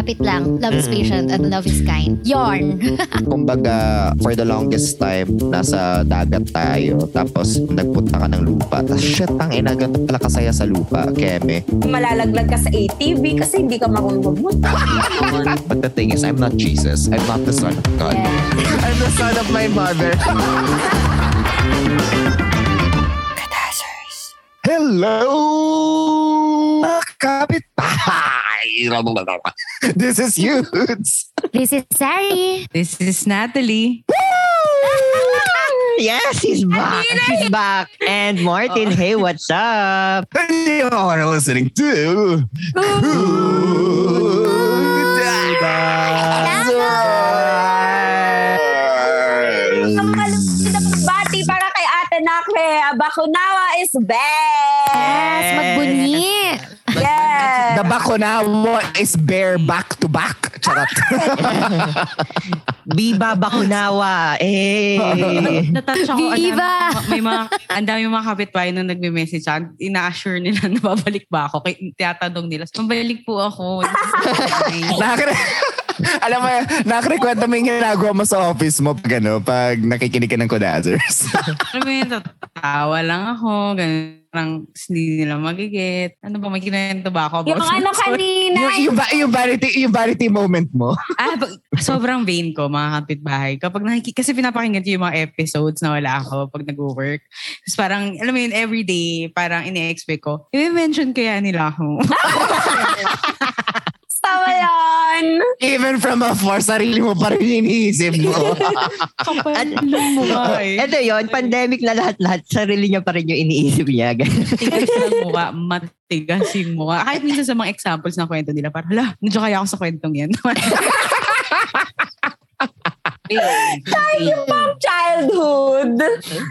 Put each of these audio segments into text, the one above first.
Kapit lang. Love is patient and love is kind. Yarn. Kumbaga, for the longest time, nasa dagat tayo. Tapos, nagpunta ka ng lupa. Tapos, shit, ang ina, ganun pala kasaya sa lupa, keme. malalaglag ka sa ATV kasi hindi ka marunong magmotor. But the thing is, I'm not Jesus. I'm not the son of God. I'm the son of my mother. Hello! Mga kapitbahay! This is Yudes. This is Sari. This is Natalie. Yes, he's back. She's back. And Martin, hey, what's up? And you are listening to Bati para kay Ate Nakre. Bakunawa is best. Yes, magbunyi. Yes. The bakunawa is bare back to back. Charot. Biba Bakunawa. Eh. Natouch ako. ang Viva! dami- May mga, ang dami mga kapitbahay nung nagme-message sa akin. Ina-assure nila na babalik ba ako. Kaya tinatanong nila, mabalik po ako. Nakakre... Alam mo, nakrekwento mo yung ginagawa mo sa office mo pag, ano, pag nakikinig ka ng Kodazers. Alam mo yun, tatawa lang ako. Ganun. Parang hindi nila magigit. Ano ba, may kinento ba ako? Yung about- ano kanina. yung, yung, yung, vanity, yung vanity moment mo. Ah, sobrang vain ko, mga kapitbahay. Kapag nakiki- kasi pinapakinggan ko yung mga episodes na wala ako pag nag-work. Tapos parang, alam mo yun, everyday, parang ine-expect ko, i-mention kaya nila ako. Tama yan. Even from afar, sarili mo pa rin iniisip mo. Kapal ng mukha eh. Ito yon pandemic na lahat-lahat. Sarili niya pa rin yung iniisip niya. Matigas ng mukha, matigas yung mukha. Kahit minsan sa mga examples na kwento nila, parang, hala, nandiyo kaya ako sa kwentong yan. Childhood.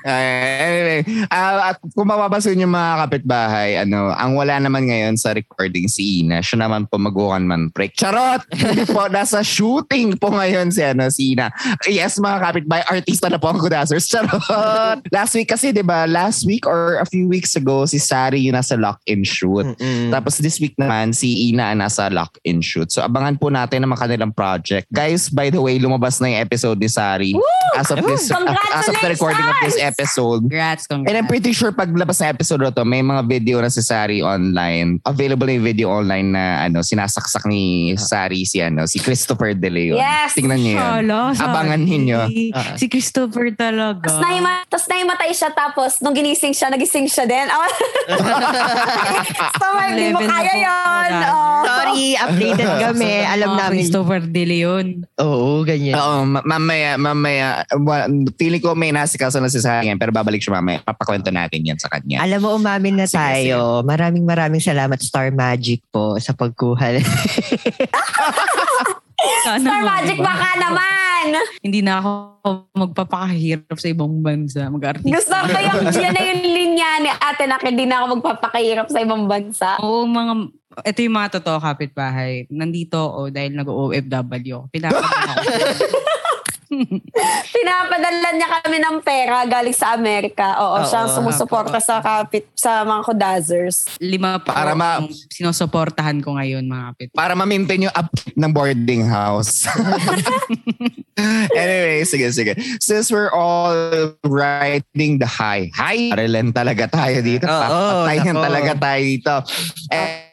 Uh, anyway, ah, at kung mapapasin yung mga kapitbahay, ano, ang wala naman ngayon sa recording si Ina, siya naman po mag-one man break. Charot! Po, nasa shooting po ngayon si, ano, si Ina. Yes, mga kapitbahay, artista na po ang Kudasers. Charot! last week kasi, di ba, last week or a few weeks ago, si Sari yung nasa lock-in shoot. Mm-mm. Tapos this week naman, si Ina nasa lock-in shoot. So abangan po natin ang mga kanilang project. Guys, by the way, lumabas na yung episode ni Sari. As of this, as of the recording of this episode. Congrats, congrats. And I'm pretty sure pag labas na episode na to, may mga video na si Sari online. Available na yung video online na ano, sinasaksak ni Sari si ano, si Christopher De Leon. Yes. Tingnan niyo yun. Hala, sorry. Abangan ninyo. Ah. Si Christopher talaga. Tapos naima, tapos naimatay siya tapos nung ginising siya, nagising siya din. so, hindi mo kaya yun. Oh. Sorry, updated kami. Alam namin. Christopher De Leon. Oo, ganyan. Oo, ma- mamaya, mamaya. Well, feeling ko may nasikaso na si ngayon, pero babalik siya mamaya. Papakwento natin yan sa kanya. Alam mo, umamin na Sige, tayo. Maraming maraming salamat Star Magic po sa pagkuhal. Sana Star Magic diba? baka naman. Hindi na ako magpapakahirap sa ibang bansa. Mag-artista. Gusto ko yung, yan na yung linya ni ate na hindi na ako magpapakahirap sa ibang bansa. Oo, mga, ito yung mga totoo kapitbahay. Nandito ako dahil nag-OFW. Pinapadala ako. Pinapadala niya kami ng pera galing sa Amerika. Oo, Oo, siya ang sumusuporta sa kapit sa mga kodazers. Lima pa Para ma- ang sinusuportahan ko ngayon mga kapitbahay. para ma-maintain yung upkeep ng boarding house. anyway, sige, sige. Since we're all riding the high, high Maryland talaga tayo dito. Oo, Papatayan nako. talaga tayo dito.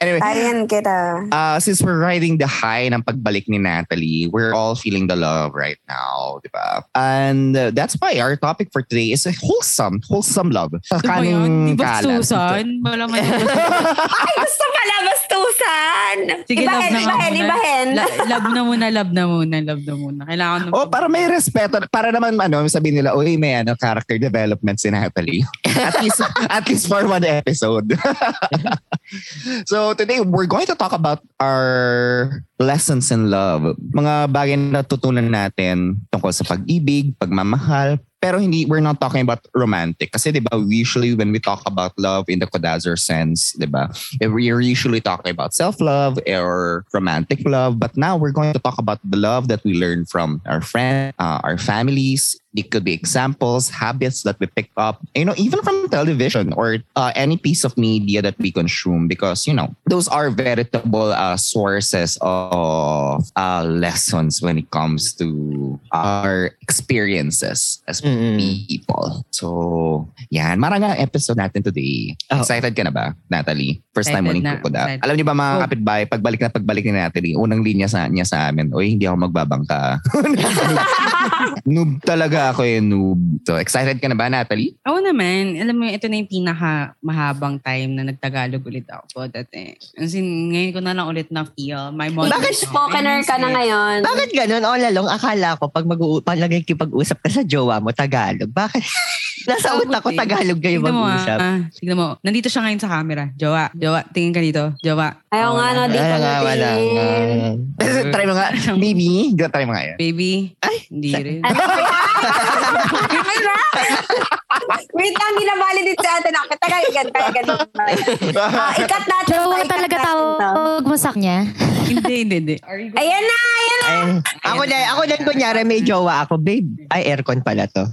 Anyway, Ayan kita. uh, since we're riding the high ng pagbalik ni Natalie, we're all feeling the love right now, di ba? And uh, that's why our topic for today is a wholesome, wholesome love. Ano ba yun? Di ba. Susan? Wala man yung Ay, gusto pala bastusan. Sige, ibahin, love na nga ibahin, muna. ibahin. La- love na muna, love na muna, love na muna. Kailangan na Oh, para may respeto. Para naman, ano, sabihin nila, uy, may ano, character development si Natalie. at least, at least for one episode. so today, we're going to talk about our lessons in love. Mga bagay na natutunan natin tungkol sa pag-ibig, pagmamahal, pero hindi we're not talking about romantic. Kasi 'di ba usually when we talk about love in the Kodazer sense ba we're usually talking about self-love or romantic love. But now we're going to talk about the love that we learn from our friends uh, our families It could be examples, habits that we pick up, you know, even from television or uh, any piece of media that we consume, because, you know, those are veritable uh, sources of uh, lessons when it comes to our experiences as Mm-mm. people. So, yan. Marangang episode natin today. Oh. Excited ka na ba, Natalie? First time mo Excited ning na, kukuda. excited. Alam niyo ba mga Oh. kapitbahay, pagbalik na pagbalik ni Natalie, unang linya sa niya sa amin, oy, hindi ako magbabangka. noob talaga ako yung noob. So, excited ka na ba, Natalie? Oo naman. Alam mo, ito na yung pinaka mahabang time na nagtagalog ulit ako dati. As in, ngayon ko na lang ulit na feel my mother. Bakit spokener ka na ngayon? Bakit ganun? All along, akala ko pag, mag pag nagkikipag-usap ka sa jowa mo, Tagalog. Bakit? Nasa utak ko, Tagalog kayo Tignan mo mag-usap. ah. Tignan mo. Nandito siya ngayon sa camera. Jowa. Jowa. Tingin ka dito. Jowa. Ayaw nga, no, dito Wala nga, wala nga. try mo nga. Baby, go try mo nga yan. Baby. Ay, Hindi rin. Ay, na. Wait lang, hindi na validate sa atin. Ako, taga, gan, taga, gan. Ah, ikat natin. Jowa ikat talaga natin to. tawag mo sa kanya. hindi, hindi, hindi. Ayan na, ayan na. Ay, ako na, ako din kunyari may jowa ako, babe. Ay, aircon pala to.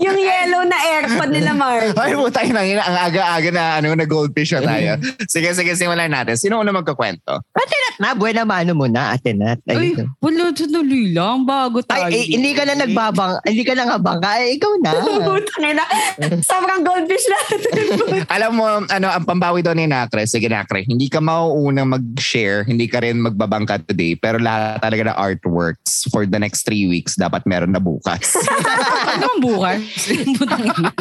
Yung yellow na aircon nila, Mark. Ay, puta na yun. Ang aga-aga na, ano, na goldfish na tayo. Sige, sige, simulan natin. Sino una magkakwento? Ate Nat na, buena mano mo na, ate Nat. Ay, Ay, wala, sandali lang. Bago tayo. ay, eh, hindi ka na nagbabang, hindi ka na nga bangka, ay, ikaw na. Putang ina. Sobrang goldfish na. Alam mo, ano, ang pambawi doon ni Nakre, sige Nakre, hindi ka mauunang mag-share, hindi ka rin magbabangka today, pero lahat talaga ng artworks for the next three weeks, dapat meron na bukas. Ano ang bukas? Ina.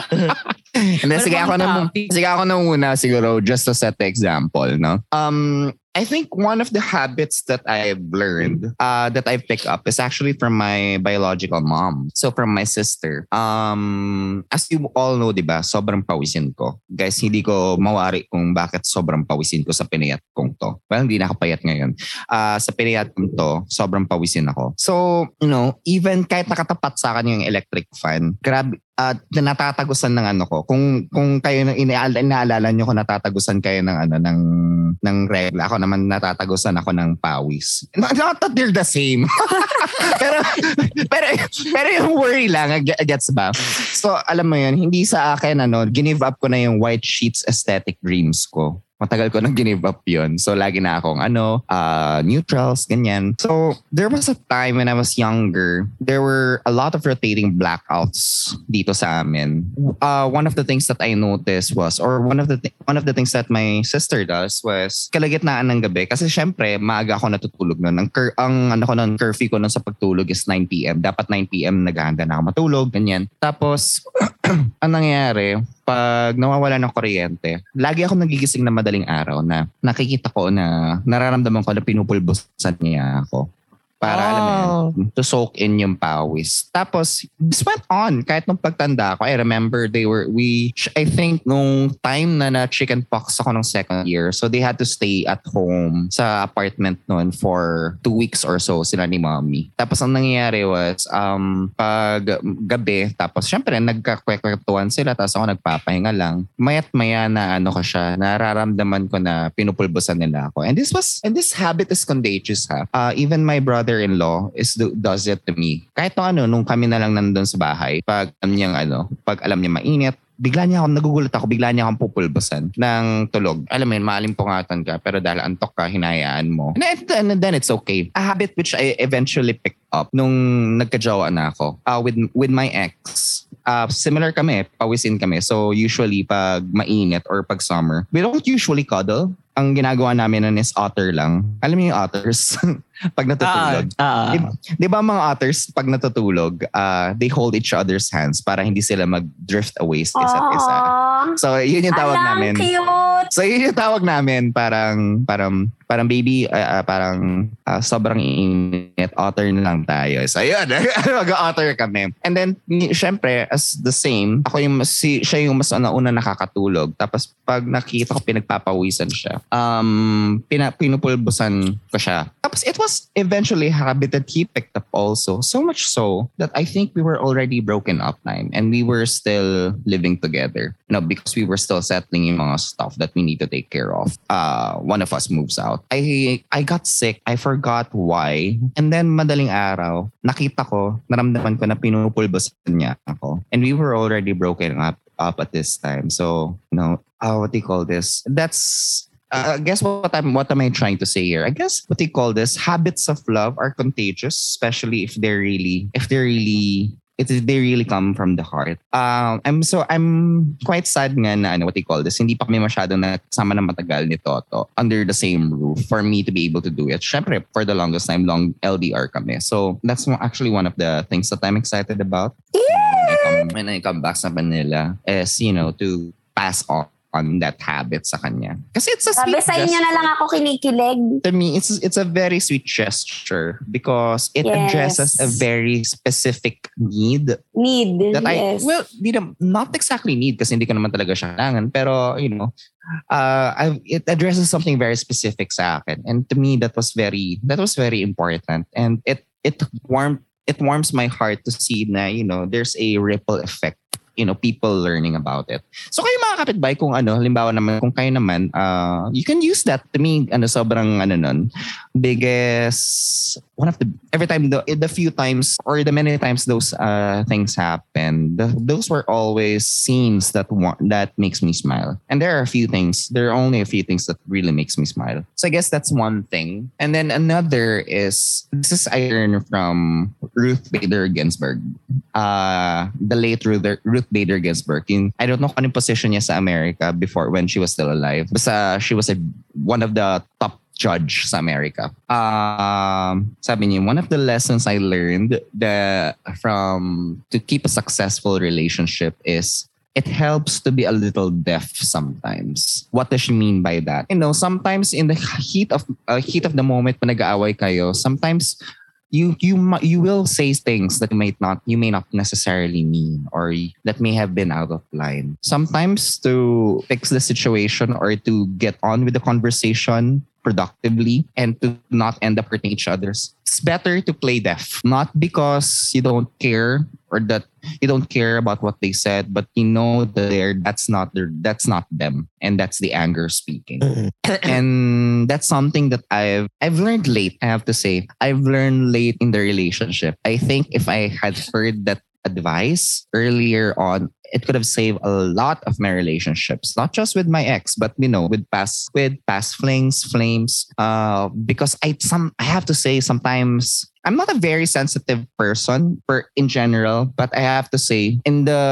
And then, sige ako na, sige ako na muna siguro just to set the example, no? Um, I think one of the habits that I've learned, uh, that I've picked up is actually from my biological mom. So from my sister. Um, as you all know, di ba, sobrang pawisin ko. Guys, hindi ko mawari kung bakit sobrang pawisin ko sa pinayat kong to. Well, hindi nakapayat ngayon. Uh, sa pinayat kong to, sobrang pawisin ako. So, you know, even kahit nakatapat sa akin yung electric fan, grabe, at natatagusan ng ano ko. Kung kung kayo nang inaala, inaalala niyo kung natatagusan kayo ng ano ng ng regla, ako naman natatagusan ako ng pawis. Not, not that they're the same. pero pero pero yung worry lang, ge- gets ba? So alam mo yun, hindi sa akin ano, ginive up ko na yung white sheets aesthetic dreams ko. Matagal ko nang ginive up yun. So, lagi na akong ano, uh, neutrals, ganyan. So, there was a time when I was younger, there were a lot of rotating blackouts dito sa amin. Uh, one of the things that I noticed was, or one of the thi- one of the things that my sister does was, kalagitnaan ng gabi, kasi syempre, maaga ako natutulog noon. Ang, cur- ang ano ko noon, curfew ko noon sa pagtulog is 9 p.m. Dapat 9 p.m. naghahanda na ako matulog, ganyan. Tapos, ang nangyayari, pag nawawala ng kuryente, lagi ako nagigising na madaling araw na nakikita ko na nararamdaman ko na pinupulbusan niya ako. Para alam mo yun, to soak in yung pawis. Tapos, this went on. Kahit nung pagtanda ko, I remember they were, we, I think nung time na na chicken pox ako nung second year, so they had to stay at home sa apartment noon for two weeks or so sila ni mommy. Tapos ang nangyayari was, um, pag gabi, tapos syempre nagkakwekwektuan sila, tapos ako nagpapahinga lang. Mayat maya na ano ko siya, nararamdaman ko na pinupulbusan nila ako. And this was, and this habit is contagious ha. Uh, even my brother-in-law is do- does it to me. Kahit nung ano, nung kami na lang nandun sa bahay, pag alam niyang ano, pag alam niya mainit, bigla niya ako, nagugulat ako, bigla niya akong pupulbusan ng tulog. Alam mo yun, maalimpungatan ka, pero dahil antok ka, hinayaan mo. And then, and then it's okay. A habit which I eventually picked up nung nagkajawa na ako uh, with, with my ex. Uh, similar kami, pawisin kami. So usually pag mainit or pag summer, we don't usually cuddle. Ang ginagawa namin nun is otter lang. Alam mo yung otters? pag natutulog. Ah, Di, di ba mga otters, pag natutulog, uh, they hold each other's hands para hindi sila mag-drift away sa isa't isa. Aww. So, yun yung tawag Alam, namin. cute. So, yun yung tawag namin. Parang, parang, parang baby, uh, parang uh, sobrang init. Otter na lang tayo. So, yun. Mag-otter kami. And then, syempre, as the same, ako yung, si, siya yung mas una, nakakatulog. Tapos, pag nakita ko pinagpapawisan siya, um, pina, pinupulbusan ko siya. Tapos, it was eventually a habit that he picked up also. So much so that I think we were already broken up time and we were still living together. You know, because we were still settling yung mga stuff that we need to take care of. Uh, one of us moves out. I I got sick. I forgot why. And then madaling araw, nakita ko, naramdaman ko na pinupulbos niya ako. And we were already broken up up at this time. So, you know, uh, what do you call this? That's uh, guess what I'm what am I trying to say here? I guess what they call this habits of love are contagious, especially if they're really if they're really it they really come from the heart. Um, I'm so I'm quite sad nga na ano what they call this. Hindi pa kami masyadong nakasama na matagal ni Toto under the same roof for me to be able to do it. Syempre, for the longest time, long LDR kami. So that's actually one of the things that I'm excited about. When I come, when I come back sa Manila is, you know, to pass on on that habit sa kanya. Kasi it's a Sabi sweet sa inyo na lang ako kinikilig. to me, it's it's a very sweet gesture because it Yes. addresses a very specific need Need. that I yes. well, di nam- not exactly need kasi hindi ko naman talaga siya kailangan pero you know, uh, I, it addresses something very specific sa akin and to me that was very that was very important and it it warmed it warms my heart to see na you know there's a ripple effect you know people learning about it. So kayo mga kapitbahay kung ano halimbawa naman kung kayo naman uh, you can use that. To me ano sobrang ano nun biggest one of the every time the the few times or the many times those uh things happen the, those were always scenes that that makes me smile. And there are a few things there are only a few things that really makes me smile. So i guess that's one thing. And then another is this is i learned from ruth bader ginsburg. Uh the late ruth bader ginsburg in i don't know kung position niya sa america before when she was still alive basta she was a one of the top judge sa America. Um, sabi niya, one of the lessons I learned the, from to keep a successful relationship is it helps to be a little deaf sometimes. What does she mean by that? You know, sometimes in the heat of uh, heat of the moment when nag-aaway kayo, sometimes you you you will say things that might not you may not necessarily mean or that may have been out of line. Sometimes to fix the situation or to get on with the conversation productively and to not end up hurting each other's. It's better to play deaf, not because you don't care or that you don't care about what they said, but you know that they're, that's not their that's not them, and that's the anger speaking. Mm-hmm. and that's something that I've I've learned late. I have to say, I've learned late in the relationship. I think if I had heard that advice earlier on, it could have saved a lot of my relationships, not just with my ex, but you know, with past with past flings, flames. Uh, because I some I have to say sometimes I'm not a very sensitive person per in general, but I have to say in the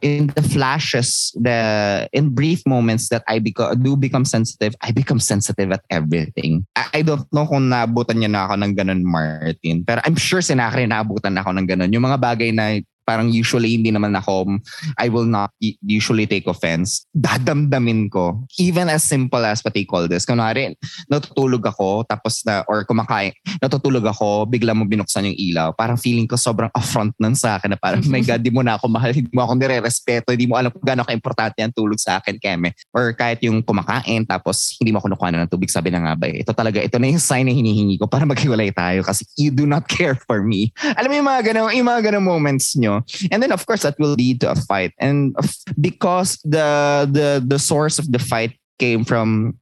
in the flashes, the in brief moments that I beco- do become sensitive, I become sensitive at everything. I, I don't know kung naabutan niya na ako ng ganun, Martin. Pero I'm sure sinakri naabutan na ako ng ganun. Yung mga bagay na parang usually hindi naman ako, I will not usually take offense. Dadamdamin ko. Even as simple as what they call this. Kunwari, natutulog ako, tapos na, or kumakain, natutulog ako, bigla mo binuksan yung ilaw. Parang feeling ko sobrang affront nun sa akin na parang, my God, di mo na ako mahal, di mo ako nire-respeto, di mo alam kung gano'ng ka-importante ang tulog sa akin, Keme. Or kahit yung kumakain, tapos hindi mo ako nakuha ng tubig, sabi na nga ba, eh, ito talaga, ito na yung sign na hinihingi ko para maghiwalay tayo kasi you do not care for me. Alam mo yung mga ganong, yung mga ganong moments nyo. And then of course that will lead to a fight. And because the the the source of the fight came from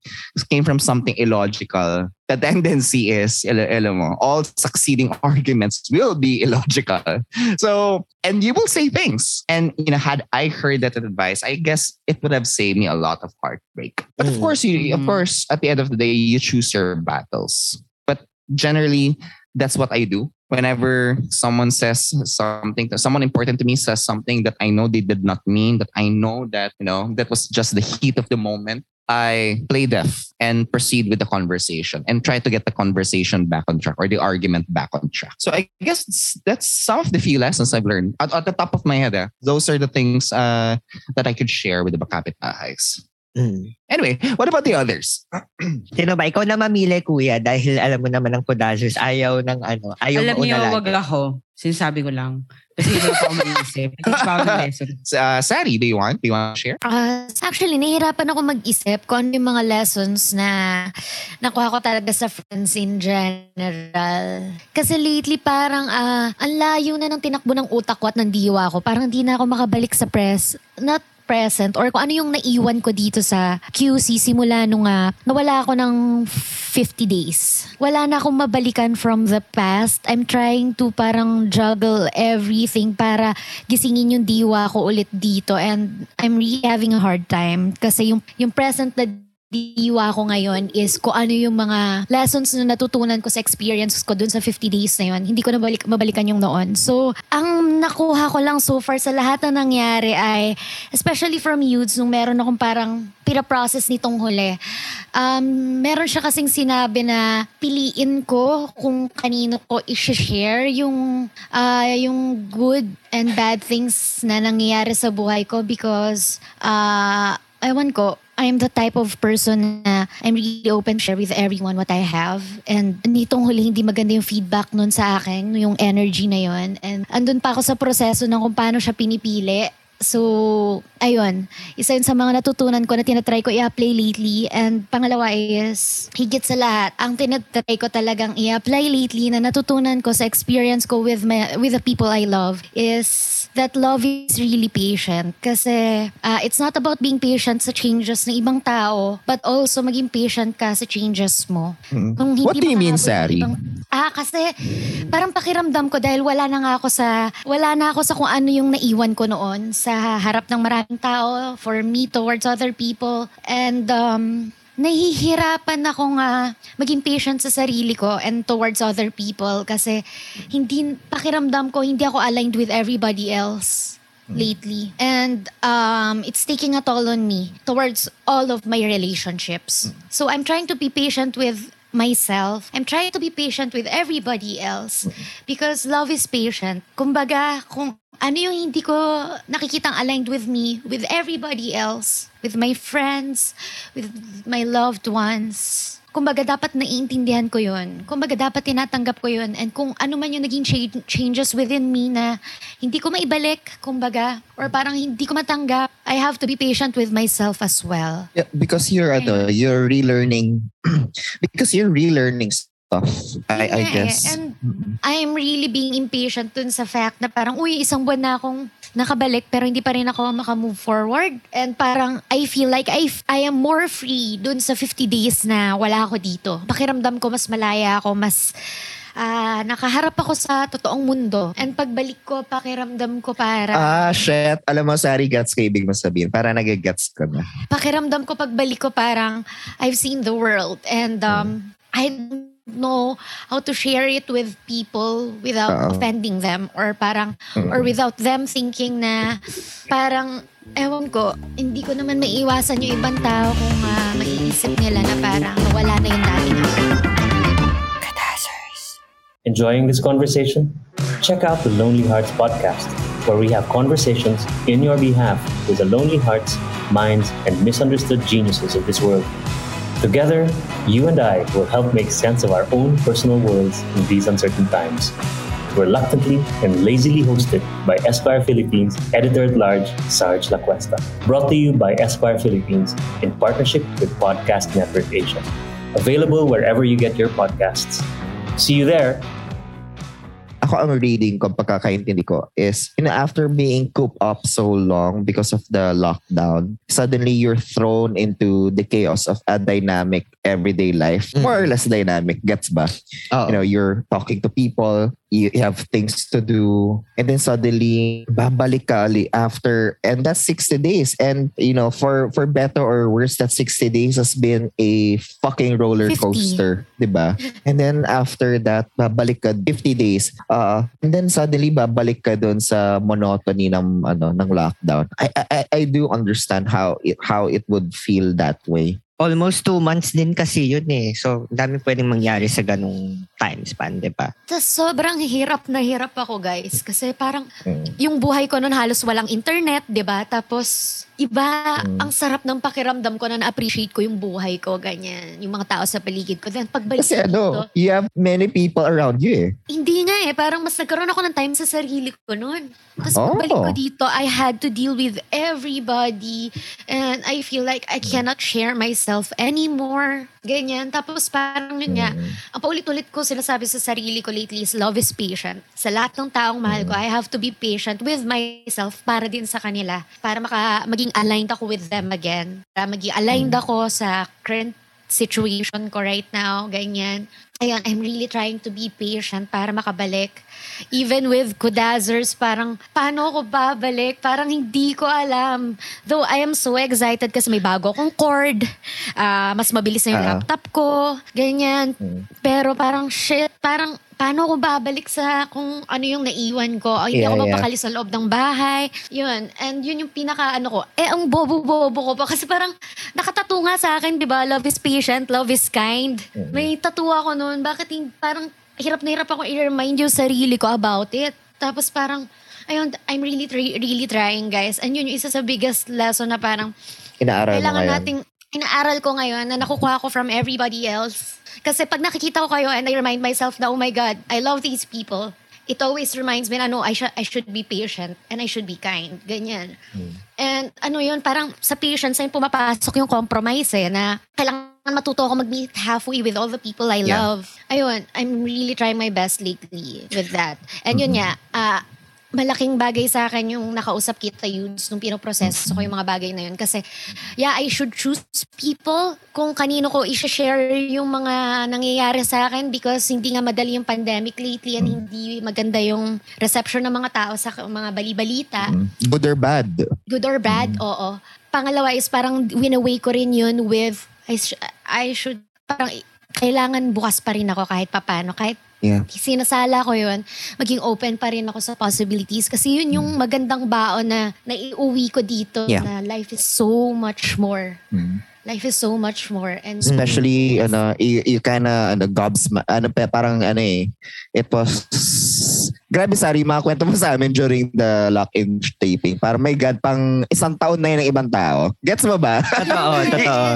came from something illogical. The tendency is, ilo- ilo mo, all succeeding arguments will be illogical. So, and you will say things. And you know, had I heard that advice, I guess it would have saved me a lot of heartbreak. But of Mm. course, you of Mm. course, at the end of the day, you choose your battles. But generally, that's what I do. Whenever someone says something, that someone important to me says something that I know they did not mean, that I know that, you know, that was just the heat of the moment, I play deaf and proceed with the conversation and try to get the conversation back on track or the argument back on track. So I guess that's some of the few lessons I've learned. At, at the top of my head, ah, those are the things uh, that I could share with the Bakapit Ahais. Mm. Anyway, what about the others? Sino ba? Ikaw na mamili, kuya, dahil alam mo naman ng Kodazers, ayaw ng ano, ayaw Alam niyo, mauna wag lagi. ako. Sinasabi ko lang. Kasi hindi ako. Hindi pa ako lesson. Uh, Sari, do you want? Do you want to share? Ah, actually, nahihirapan ako mag-isip kung ano yung mga lessons na nakuha ko talaga sa friends in general. Kasi lately parang ah, ang layo na ng tinakbo ng utak ko at ng diwa ko. Parang hindi na ako makabalik sa press. Not present or kung ano yung naiwan ko dito sa QC simula nung ah, nawala ako ng 50 days. Wala na akong mabalikan from the past. I'm trying to parang juggle everything para gisingin yung diwa ko ulit dito and I'm really having a hard time kasi yung, yung present na diwa ko ngayon is kung ano yung mga lessons na natutunan ko sa experience ko dun sa 50 days na yun. Hindi ko na balik, mabalikan yung noon. So, ang nakuha ko lang so far sa lahat na nangyari ay, especially from youths, nung meron akong parang pinaprocess nitong huli. Um, meron siya kasing sinabi na piliin ko kung kanino ko i-share yung, ah, yung good and bad things na nangyayari sa buhay ko because, uh, ewan ko, I'm the type of person na I'm really open to share with everyone what I have. And nitong huli, hindi maganda yung feedback nun sa akin, yung energy na yun. And andun pa ako sa proseso ng kung paano siya pinipili. So, ayun. Isa yun sa mga natutunan ko na tinatry ko i-apply lately. And pangalawa is, higit sa lahat, ang tinatry ko talagang i-apply lately na natutunan ko sa experience ko with, my, with the people I love is that love is really patient. Kasi ah, it's not about being patient sa changes ng ibang tao, but also maging patient ka sa changes mo. Mm. Kung hindi What do you mean, Sari? ibang- Ah, kasi parang pakiramdam ko dahil wala na nga ako sa wala na ako sa kung ano yung naiwan ko noon sa harap ng maraming tao for me towards other people. And um nahihirapan ako nga maging patient sa sarili ko and towards other people kasi hindi pakiramdam ko hindi ako aligned with everybody else lately. And um it's taking a toll on me towards all of my relationships. So i'm trying to be patient with myself. I'm trying to be patient with everybody else because love is patient. Kumbaga, kung ano yung hindi ko nakikitang aligned with me, with everybody else, with my friends, with my loved ones. Kumbaga, dapat naiintindihan ko yun. Kumbaga, dapat tinatanggap ko yun. And kung ano man yung naging cha- changes within me na hindi ko maibalik, kumbaga, or parang hindi ko matanggap, I have to be patient with myself as well. Yeah, because you're ano, you're relearning because you're relearning stuff. I I nga eh. guess. And I'm really being impatient dun sa fact na parang, uy, isang buwan na akong nakabalik pero hindi pa rin ako makamove forward. And parang I feel like I, I am more free dun sa 50 days na wala ako dito. Pakiramdam ko mas malaya ako, mas ah, nakaharap ako sa totoong mundo. And pagbalik ko, pakiramdam ko para, Ah, shit. Alam mo, Sari, gets ka ibig mo sabihin. Para nagagets ka na. pakiramdam ko pagbalik ko parang I've seen the world and um, I don't know how to share it with people without Oo. offending them or parang or without them thinking na parang ewan ko, hindi ko naman maiiwasan yung ibang tao kung uh, maiisip nila na parang wala na yung dating ako. Enjoying this conversation? Check out the Lonely Hearts podcast, where we have conversations in your behalf with the lonely hearts, minds, and misunderstood geniuses of this world. Together, you and I will help make sense of our own personal worlds in these uncertain times. Reluctantly and lazily hosted by Esquire Philippines editor at large Sarge Lacuesta. Brought to you by Esquire Philippines in partnership with Podcast Network Asia. Available wherever you get your podcasts. See you there. Ako ang reading ko, pagkakaintindi ko, is you know, after being cooped up so long because of the lockdown, suddenly you're thrown into the chaos of a dynamic everyday life. Mm. More or less dynamic. Gets ba? Oo. you know, you're talking to people, you have things to do, and then suddenly babalik ka after, and that's 60 days. And you know, for for better or worse, that 60 days has been a fucking roller 50. coaster, di ba? And then after that, babalik ka 50 days. Uh, and then suddenly babalik ka doon sa monotony ng ano ng lockdown. I I I do understand how it how it would feel that way. Almost two months din kasi yun eh. So, dami pwedeng mangyari sa ganung time span, di ba? Tapos sobrang hirap na hirap ako guys kasi parang Mm. yung buhay ko noon halos walang internet, 'di ba? Tapos iba Mm. ang sarap ng pakiramdam ko na na-appreciate ko yung buhay ko ganyan, yung mga tao sa paligid ko. Then pagbalik Kasi ano, dito, you have many people around you eh. hindi nga eh, parang mas nagkaroon ako ng time sa sarili ko noon. Tapos Oh. pagbalik ko dito, I had to deal with everybody and I feel like I cannot share myself anymore. Ganyan. Tapos parang yun nga, ang paulit-ulit ko sinasabi sa sarili ko lately is love is patient. Sa lahat ng taong mahal ko, I have to be patient with myself para din sa kanila. Para maka, maging aligned ako with them again. Para maging aligned ako sa current situation ko right now. Ganyan. Ayun, I'm really trying to be patient para makabalik. Even with Kudazzers, parang, paano ako babalik? Parang hindi ko alam. Though I am so excited kasi may bago akong cord. Ah, mas mabilis na yung Ah. laptop ko. Ganyan. Pero parang, shit, parang, paano ako babalik sa kung ano yung naiwan ko? Ay, hindi Yeah, ako yeah. mapakali sa loob ng bahay. Yun. And yun yung pinaka ano ko. Eh, ang bobo-bobo ko pa. Kasi parang nakatato nga sa akin, di ba? Love is patient, love is kind. May tattoo ako noon. Bakit parang hirap na hirap ako i-remind yung sarili ko about it. Tapos parang, ayun, I'm really, really trying, guys. And yun yung isa sa biggest lesson na parang, Inaaral mo kailangan ngayon. nating inaaral ko ngayon na nakukuha ko from everybody else. Kasi pag nakikita ko kayo and I remind myself na, oh my God, I love these people. It always reminds me na, no, I, should I should be patient and I should be kind. Ganyan. And ano yun, parang sa patience ay pumapasok yung compromise eh, na kailangan matuto ako mag-meet halfway with all the people I Yeah. love. Ayun, I'm really trying my best lately with that. And yun nga, ah, malaking bagay sa akin yung nakausap kita Yudes nung pinoproseso ko yung mga bagay na yun. Kasi, yeah, I should choose people kung kanino ko i-share yung mga nangyayari sa akin because hindi nga madali yung pandemic lately and hindi maganda yung reception ng mga tao sa mga bali-balita Good or bad? good or bad, oo. Pangalawa is parang winaway ko rin yun with, I, sh- I should, parang kailangan bukas pa rin ako kahit papano. Kahit Yeah. sinasala ko yun, maging open pa rin ako sa possibilities. Kasi yun yung magandang baon na naiuwi ko dito Yeah. na life is so much more. Mm. Life is so much more. And Especially, ano, you, you kinda, ano, gobs, ano, pa- parang, ano eh, it was, grabe, sorry, mga kwento mo sa amin during the lock-in taping. Parang, my God, pang isang taon na yun ng ibang tao. Gets mo ba? Totoo, totoo.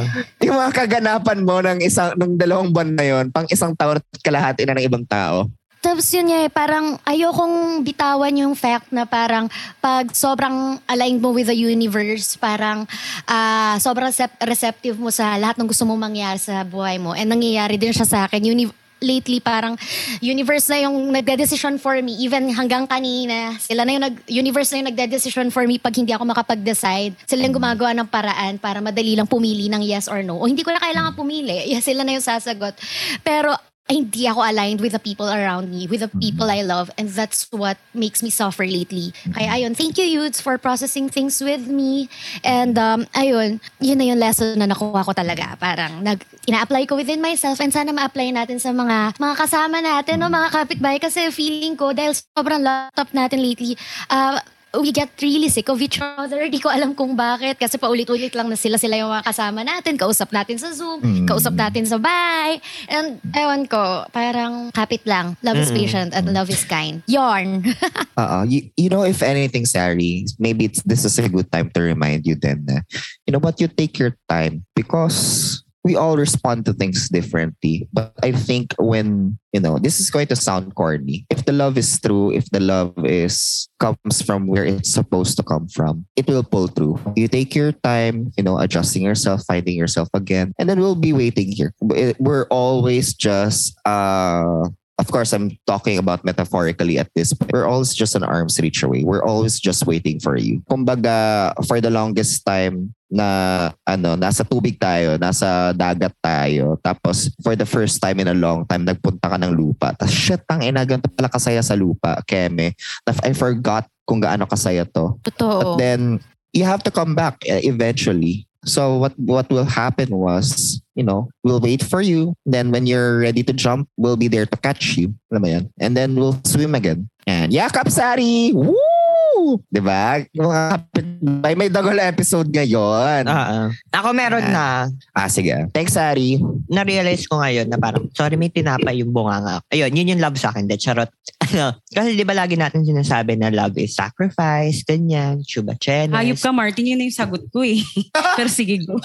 yung mga kaganapan mo ng isang, nung dalawang buwan na yun, pang isang taon at kalahati na ng ibang tao. Tapos yun nga eh, parang ayokong bitawan yung fact na parang pag sobrang aligned mo with the universe, parang ah, sobrang recep- receptive mo sa lahat ng gusto mong mangyari sa buhay mo. And nangyayari din siya sa akin. Uni- lately parang universe na yung nagde-decision for me. Even hanggang kanina sila na yung nag universe na yung nagde-decision for me pag hindi ako makapag-decide. Sila yung gumagawa ng paraan para madali lang pumili ng yes or no. O hindi ko na kailangan pumili. Yes, sila na yung sasagot. Pero hindi ako aligned with the people around me, with the people I love. And that's what makes me suffer lately. Kaya ayun, thank you, Yudes, for processing things with me. And um, ayun, yun na yung lesson na nakuha ko talaga. Parang nag, ina-apply ko within myself and sana ma-apply natin sa mga mga kasama natin, no, mga kapitbahay. Kasi feeling ko, dahil sobrang laptop natin lately, uh, we get really sick of each other. Di ko alam kung bakit. Kasi paulit-ulit lang na sila-sila yung mga kasama natin. Kausap natin sa Zoom. Mm. Kausap natin sa bahay. And ewan ko, parang kapit lang. Love is patient and love is kind. Yarn. Uh, you, you know, if anything, Sari, maybe it's, this is a good time to remind you then, na, you know what, you take your time because we all respond to things differently. But I think when, you know, this is going to sound corny. If the love is true, if the love is comes from where it's supposed to come from, it will pull through. You take your time, you know, adjusting yourself, finding yourself again, and then we'll be waiting here. We're always just, uh, of course, I'm talking about metaphorically at this point. We're always just an arm's reach away. We're always just waiting for you. Kumbaga, for the longest time na ano, nasa tubig tayo, nasa dagat tayo. Tapos, for the first time in a long time, nagpunta ka ng lupa. Tapos, shit, tang ina, ganito pala kasaya sa lupa, Keme. I forgot kung gaano kasaya to. But Totoo. then you have to come back uh, eventually. So what what will happen was, you know, we'll wait for you. Then when you're ready to jump, we'll be there to catch you. Alam mo yan? And then we'll swim again. And yakap sari! Woo! Diba? Yung Mga kapitbahay, may dagol episode ngayon. Oo. Ako meron na, Ah, sige. Thanks, Sari. na-realize ko ngayon na parang, sorry, may tinapay yung bunganga. Ayun, yun yung love sa akin. De, charot. Ano, kasi di ba lagi natin sinasabi na love is sacrifice, ganyan, chuba chenes. Hayop ka, Martin. Yun na yung sagot ko eh. Pero sige, go.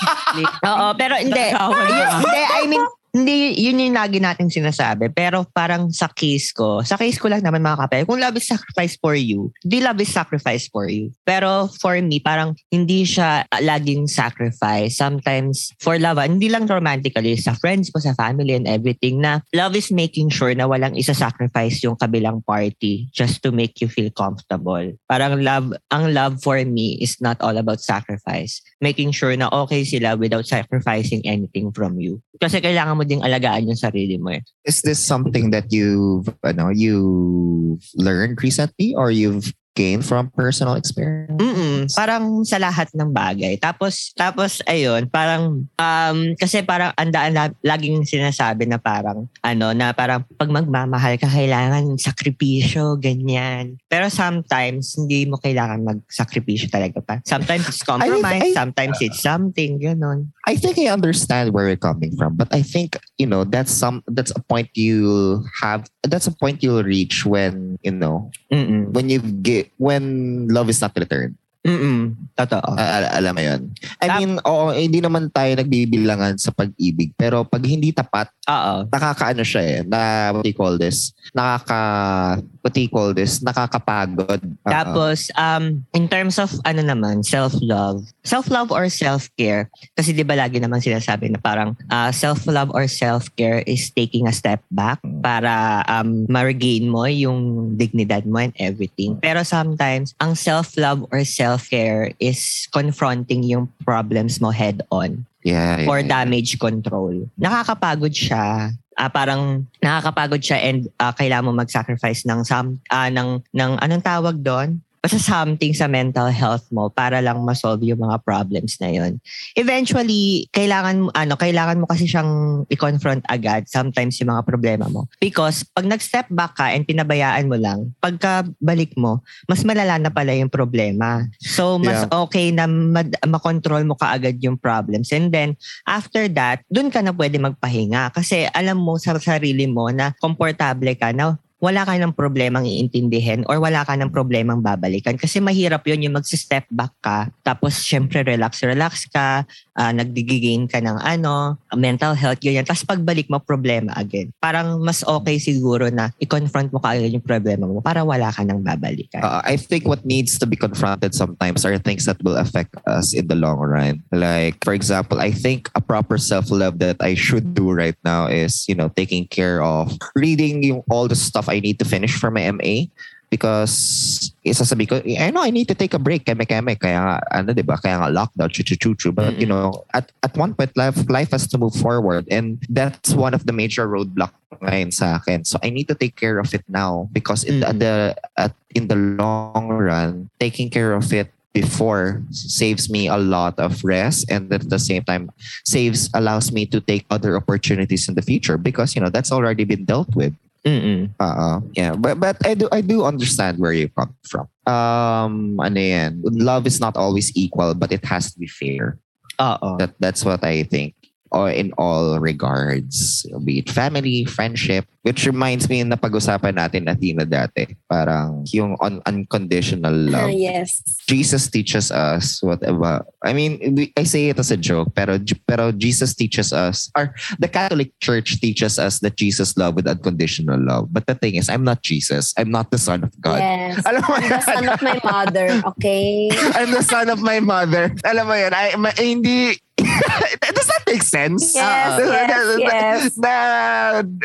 Oo, pero hindi. Hindi, I mean, hindi, yun yung lagi natin sinasabi. Pero parang sa case ko, sa case ko lang naman mga kapel, kung love is sacrifice for you, di love is sacrifice for you. Pero for me, parang hindi siya laging sacrifice. Sometimes for love, hindi lang romantically, sa friends mo, sa family and everything, na love is making sure na walang isa-sacrifice yung kabilang party just to make you feel comfortable. Parang love, ang love for me is not all about sacrifice. Making sure na okay sila without sacrificing anything from you. Kasi kailangan mo ding alagaan yung sarili mo eh. Is this something that you've, ano, you've learned recently or you've gained from personal experience? Mm-mm, parang sa lahat ng bagay. Tapos, tapos ayun, parang, um, kasi parang andaan la- laging sinasabi na parang, ano, na parang pag magmamahal ka, kailangan sakripisyo, ganyan. Pero sometimes, hindi mo kailangan magsakripisyo talaga pa. Sometimes it's compromise, I- sometimes it's something, gano'n. I think I understand where you're coming from, but I think you know that's some that's a point you have that's a point you'll reach when you know Mm-mm. when you get when love is not returned. Mm-mm. Totoo. A- al- alam mo yun. I Tap- mean, oo, hindi naman tayo nagbibilangan sa pag-ibig. Pero pag hindi tapat, Oo. nakakaano siya eh. Na, what do you call this? Nakaka, what do you call this? Nakakapagod. Oo. Tapos, um, in terms of ano naman, self-love. Self-love or self-care. Kasi di ba lagi naman sinasabi na parang ah, self-love or self-care is taking a step back para um, ma-regain mo yung dignidad mo and everything. Pero sometimes, ang self-love or self-care is confronting yung problems mo head-on yeah, yeah, for yeah. damage control. Nakakapagod siya. Ah, parang nakakapagod siya and ah, kailangan mo mag-sacrifice ng some ah, ng ng anong tawag doon? Basta something sa mental health mo para lang ma-solve yung mga problems na yun. Eventually, kailangan ano, kailangan mo kasi siyang i-confront agad sometimes yung mga problema mo. Because pag nag-step back ka and pinabayaan mo lang, pagka balik mo, mas malala na pala yung problema. So, mas Yeah. okay na mad- makontrol mo kaagad yung problems. And then, after that, dun ka na pwede magpahinga. Kasi alam mo sa sarili mo na komportable ka na wala ka ng problemang iintindihin or wala ka ng problemang babalikan. Kasi mahirap yun yung mag-step back ka. Tapos, syempre, relax-relax ka. Uh, nagdigigain ka ng ano, mental health, ganyan. Tapos pagbalik mo, problema again. Parang mas okay siguro na i-confront mo kaagad yung problema mo para wala ka nang babalikan. Uh, I think what needs to be confronted sometimes are things that will affect us in the long run. Like, for example, I think a proper self-love that I should do right now is, you know, taking care of reading yung, all the stuff I need to finish for my MA because isasabi ko, I know I need to take a break, keme-keme, kaya nga, ano, di ba, kaya nga lockdown, chu-chu-chu-chu. But, you know, at, at one point, life, life has to move forward. And that's one of the major roadblock ngayon sa akin. So, I need to take care of it now. Because in Mm. the, at, in the long run, taking care of it before saves me a lot of rest. And at the same time saves allows me to take other opportunities in the future. Because you know that's already been dealt with Mm-mm. uh yeah. But but i do i do understand where you come from. Um ano yan, love is not always equal but it has to be fair. Oo. that that's what i think or in all regards be it family friendship which reminds me na pag-usapan natin na Tina dati parang yung un- unconditional love yes. Jesus teaches us whatever. I mean, I say it as a joke, pero pero Jesus teaches us, or the Catholic Church teaches us that Jesus loved with unconditional love. But the thing is, I'm not Jesus. I'm not the Son of God. Yes. Alam mo I'm the yan? son of my mother, okay? I'm the son of my mother. Alam mo yan, I, ma, hindi, does that make sense? Yes, Does- yes, does- yes. Na,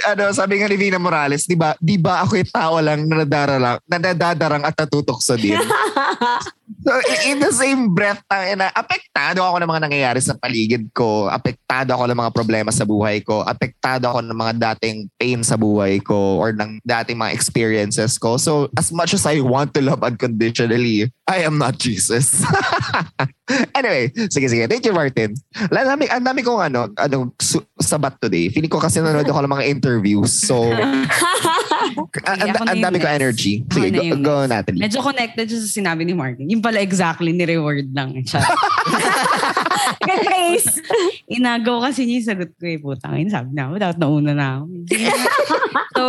ano, sabi nga ni Vina Morales, di ba, di ba ako yung tao lang na nadararang, na nadadarang at natutokso din? So, in the same breath, na, apektado ako ng mga nangyayari sa paligid ko. Apektado ako ng mga problema sa buhay ko. Apektado ako ng mga dating pain sa buhay ko or ng dating mga experiences ko. So, as much as I want to love unconditionally, I am not Jesus. anyway, sige, sige. Thank you, Martin. Ang dami, ang dami kong ano, ano, sabat today. Feeling ko kasi nanonood ako ng mga interviews. So, ang, ang, ang dami ko energy. Sige, na go, go next. Natalie. Medyo connected sa sinabi ni Martin. Yung pala exactly ni reward lang. Praise. Inagaw kasi niya yung sagot ko eh. Putang ina, sabi na ako. Dapat nauna na ako. so,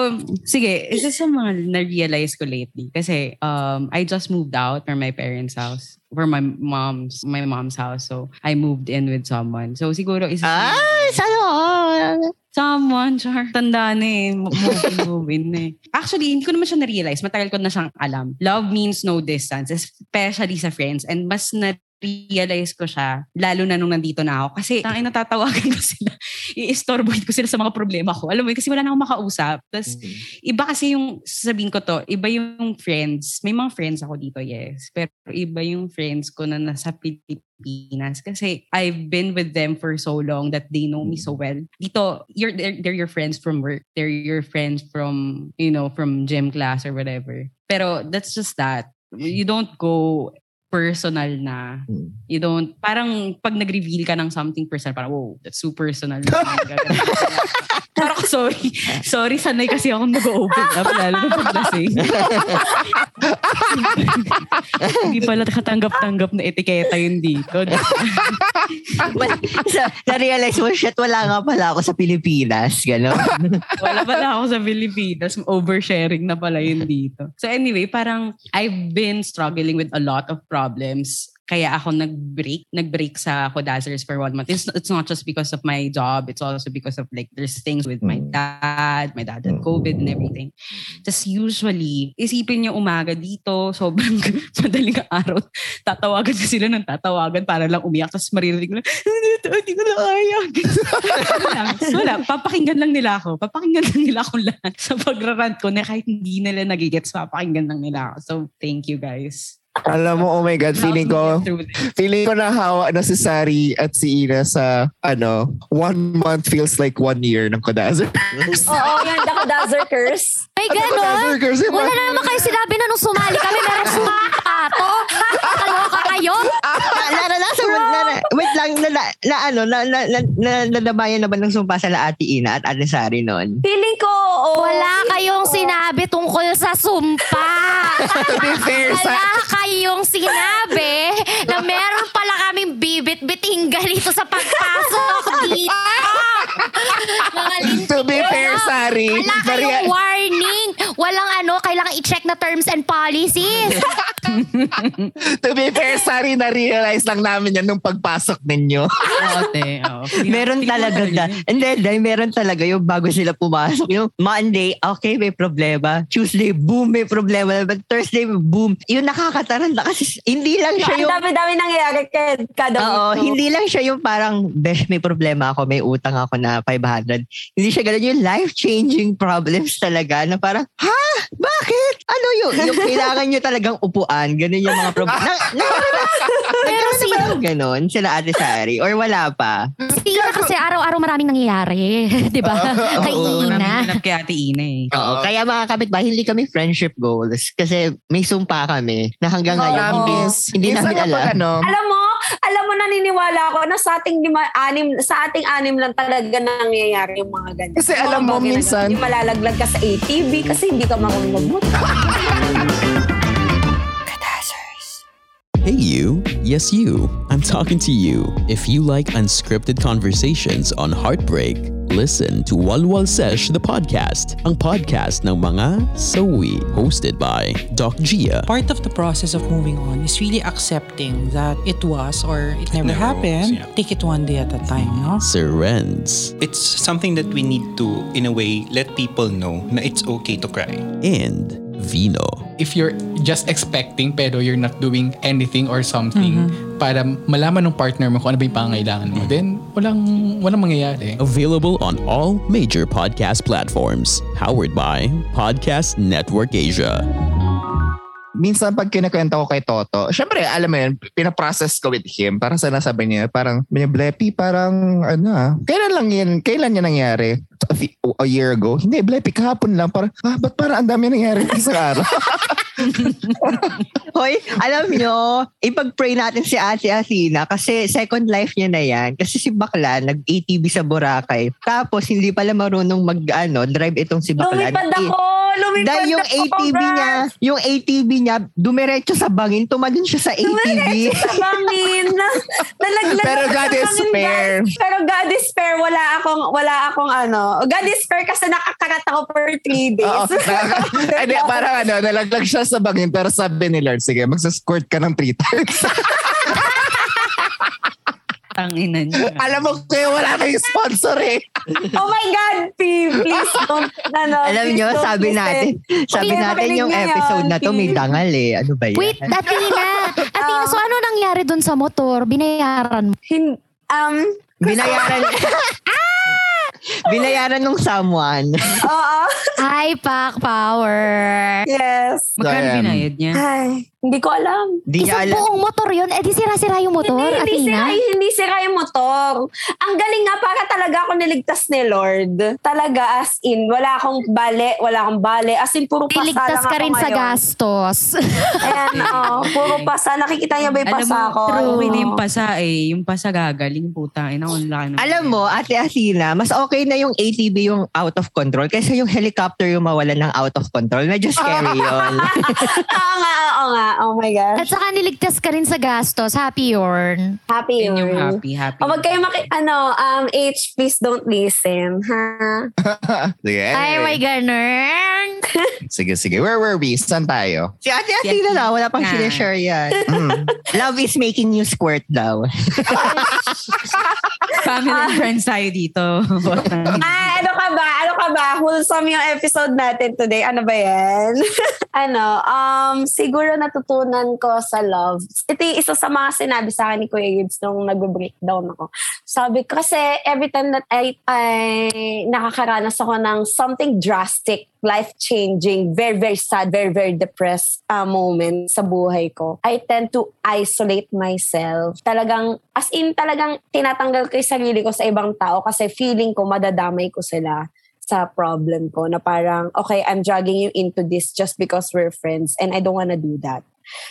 sige. Isa sa mga na-realize ko lately. Kasi um, I just moved out from my parents' house. For my mom's my mom's house. So, I moved in with someone. So, siguro isa sa- sana all. Someone, char. Tanda na eh. Moving, moving eh. Actually, hindi ko naman siya na-realize. Matagal ko na siyang alam. Love means no distance, especially sa friends. And mas na realize ko siya, lalo na nung nandito na ako. Kasi tangin natatawagan ko sila. I-istorbohin ko sila sa mga problema ko. Alam mo yun, kasi wala na akong makausap. Tapos, iba kasi yung, sabihin ko to, iba yung friends. May mga friends ako dito, yes. Pero iba yung friends ko na nasa Pilipinas. Kasi I've been with them for so long that they know me so well. Dito, you're, they're, they're your friends from work. They're your friends from, you know, from gym class or whatever. Pero that's just that. You don't go personal na. Hmm. You don't, parang pag nag-reveal ka ng something personal, parang, wow, that's so personal. parang, sorry. Sorry, sanay kasi akong nag-open up, lalo na paglasing. Hindi pala katanggap-tanggap na etiketa yun dito. So, na-realize mo, shit, wala nga pala ako sa Pilipinas. Gano'n. Wala pala ako sa Pilipinas. Oversharing na pala yun dito. So anyway, parang I've been struggling with a lot of problems. Kaya ako nag-break, nag-break sa Kodazers for one month. It's, it's not just because of my job. It's also because of like, there's things with my Mm. dad, my dad had COVID and everything. Just usually, isipin niyo umaga dito, sobrang madaling araw, tatawagan ko sila ng tatawagan para lang umiyak. Tapos maririnig ko lang, hindi ko na kaya. wala, wala. Papakinggan lang nila ako. Papakinggan lang nila ako lahat sa pagrarant ko na kahit hindi nila nagigets, papakinggan lang nila ako. So, thank you guys. Alam mo, oh my God, feeling ko, feeling ko na hawa na si Sari at si Ina sa, ano, one month feels like one year ng Kodazer. Oo, yan. The Dazzler curse. May ganon. Kodazer girls, di ba? Wala na naman kayo sinabi na nung sumali kami, meron sumapato. Kaloka kayo. na, naranasan mo, na, wait lang, na, na, na ano, na, na, na, na, nadabayan naman ng sumpa sa Ate Ina at Ate Sari noon. Feeling ko, oo. Wala kayong sinabi tungkol sa sumpa. To be fair, sa, Wala kayong sinabi na meron pala kaming bibit-biting ganito sa pagpasok dito. Mga lintik. to be fair, Sari, Wala kayong Maria- warning. Walang ano, kailangan i-check na terms and policies. to be fair, Sari, na-realize lang namin yan nung pagpasok ninyo. Ate, oh. Meron talaga da. Hindi, dahil meron talaga yung bago sila pumasok. Yung Monday, okay, may problema. Tuesday, boom, may problema. But Thursday, boom. Yung nakakataranta kasi hindi lang siya Ang yung... dami-dami nangyayari kada Oo, week, no? hindi lang siya yung parang, besh, may problema ako, may utang ako na 500. Hindi siya ganun yung life-changing problems talaga na parang, ha? Bakit? Ano yung, yung kailangan nyo talagang upuan? Ganun yung mga problema. Na, na, Pero si, ganun, sila Ate Sari? Or wala pa? si Ina kasi araw-araw maraming nangyayari. Di ba? Kay Oo, Ina. kay Ate Ina eh. Oo, kaya mga kapitbahay, hindi kami friendship goals kasi may sumpa kami na hanggang ngayon hindi, hindi Minsan namin alam. ano, Alam mo, alam mo naniniwala ako na sa ating lima, anim, sa ating anim lang talaga nangyayari yung mga ganyan. Kasi alam mo, minsan-. Hindi malalaglag ka sa ATV kasi hindi ka marunong magmotor. Hey, you. Yes, you. I'm talking to you. If you like unscripted conversations on heartbreak, listen to Walwal Sesh the podcast, ang podcast ng mga sawi, hosted by Doc Gia. part of the process of moving on is really accepting that it was or it never never happened. was, yeah. Take it one day at a time, no? Sir Renz, It's something that we need to, in a way, let people know na it's okay to cry. and Vino. if you're just expecting pero you're not doing anything or something para malaman ng partner mo kung ano ba yung pangangailangan mo, then walang, walang mangyayari. Available on all major podcast platforms. Powered by Podcast Network Asia. minsan pag kinakwento ko kay Toto, syempre, alam mo yun, pinaprocess ko with him. Parang sana sabi niya, parang, may Blepi, parang, ano ah, kailan lang yan, kailan yan nangyari? A, few- a year ago? Hindi, Blepi, kahapon lang. Parang, ah, ba't parang ang dami nangyari isang araw? Hoy, alam nyo, ipag-pray natin si Ate Athena kasi second life niya na yan. Kasi si Bakla, nag-ATV sa Boracay. Tapos, hindi pala marunong mag, ano, drive itong si Bakla. Lumipad ako! Lumipad Dahil yung ako, ATV Brad! niya, yung ATV niya, dumiretso sa bangin, tumalon siya sa ATV. Dumiretso sa bangin. Nalaglag Pero God sa is fair. Pero God is fair. Wala akong, wala akong ano. God is fair kasi nakakarat ako for three days. Oo. Na- Hindi, parang ano, nalaglag siya sa bangin, pero sabi ni Lord, sige, magsasquirt ka ng three times. Tanginan niya. alam mo, kaya wala kayong sponsor eh. oh my God, P, please don't. Ano, Alam please nyo, don't sabi listen. natin, sabi Okay, natin yung episode na to may dangal eh. Ano ba yan? Wait, Athena. Athena, so ano nangyari dun sa motor? Binayaran mo? Hin- um, Binayaran. Binayaran nung someone. oo. Hi, Pac Power. Yes. Magkano Ayan. binayad niya? Ay, hindi ko alam. Di niya Isang alam. buong motor yun. Eh, di sira-sira yung motor, hindi, hindi sira, hindi sira yung motor. Ang galing nga, para talaga ako niligtas ni Lord. Talaga, as in, wala akong bale, wala akong bale. As in, puro pasa Iligtas lang ka ako rin sa ngayon. gastos. Ayan, oh, puro pasa. Nakikita niyo ba yung Alam pasa mo, ko? okay na yung pasa eh. Yung pasa gagaling, puta. Ina, ang laki ng- Alam mo, Ate Athena, mas okay na yung ATV yung out of control kaysa yung helicopter yung mawalan ng out of control. Medyo scary yun. oo nga, oo nga. Oh my At gosh. saka niligtas ka rin sa gastos. Happy yun. Happy Yun yung yun. happy, happy. Oh, wag kayo maki... Ano, um, H, please don't listen. Ha? Sige. Ay, may ganun. Sige, sige. Where were we? Saan tayo? si Ate Athena daw, wala pang sinishare yan. Mm. Love is making you squirt daw. Family and friends tayo dito. Ah, ano ka ba? Wholesome yung episode natin today. Ano ba yan? ano, um, siguro natutunan ko sa love. Ito yung isa sa mga sinabi sa akin ni Kuya Gibbs nung nag-breakdown ako. Sabi kasi every time that I, I nakakaranas ako ng something drastic, life-changing, very, very sad, very, very depressed uh, moment sa buhay ko, I tend to isolate myself. Talagang, as in, talagang tinatanggal ko yung sarili ko sa ibang tao kasi feeling ko madadamay ko sila sa problem ko na parang, okay, I'm dragging you into this just because we're friends and I don't wanna do that.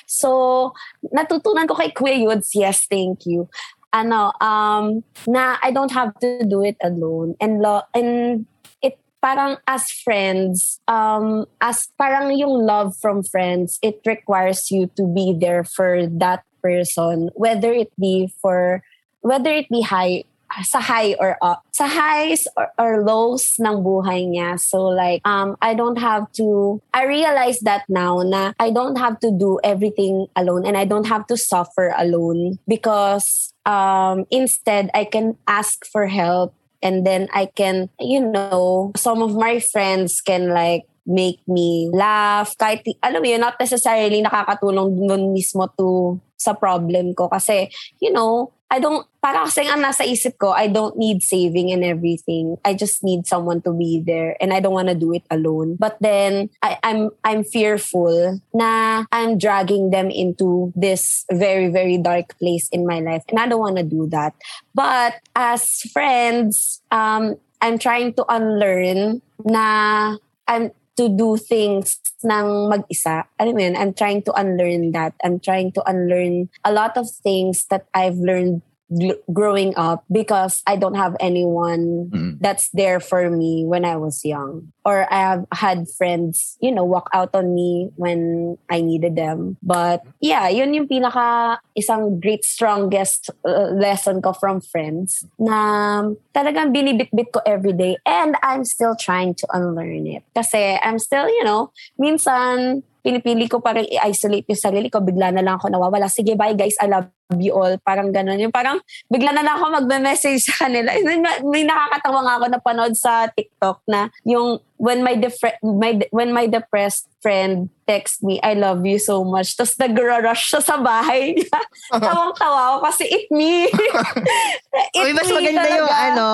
So, natutunan ko kay Kuya Yudes, yes, thank you. Ano, um, na I don't have to do it alone. And, lo- and it parang as friends, um, as parang yung love from friends, it requires you to be there for that person, whether it be for, whether it be high, sa high or up, sa highs or, or lows ng buhay niya. So like, um, I don't have to, I realize that now na I don't have to do everything alone and I don't have to suffer alone because um, instead I can ask for help and then I can, you know, some of my friends can like make me laugh. Kahit, alam mo yun, not necessarily nakakatulong nun mismo to sa problem ko. Kasi, you know, I don't, para kasi ang nasa isip ko, I don't need saving and everything. I just need someone to be there and I don't want to do it alone. But then I, I'm I'm fearful na I'm dragging them into this very, very dark place in my life. And I don't want to do that. But as friends, um, I'm trying to unlearn na I'm to do things ng mag-isa. Alam mo yun, I'm trying to unlearn that. I'm trying to unlearn a lot of things that I've learned gl- growing up because I don't have anyone Mm. that's there for me when I was young. Or I have had friends, you know, walk out on me when I needed them. But yeah, yun yung pinaka isang great strongest uh, lesson ko from friends na talagang binibitbit ko every day and I'm still trying to unlearn it. Kasi I'm still, you know, minsan pinipili ko parang i-isolate yung sarili ko, bigla na lang ako nawawala. Sige, bye guys, I love you all. Parang ganun. Yung parang bigla na lang ako magme-message sa kanila. May, nakakatawa nga ako na panood sa TikTok na yung when my depre- my when my depressed friend text me, I love you so much. Tapos nag-rush siya sa bahay niya. Tawang-tawa ako kasi it me. it Uy, mas me maganda yung talaga. ano,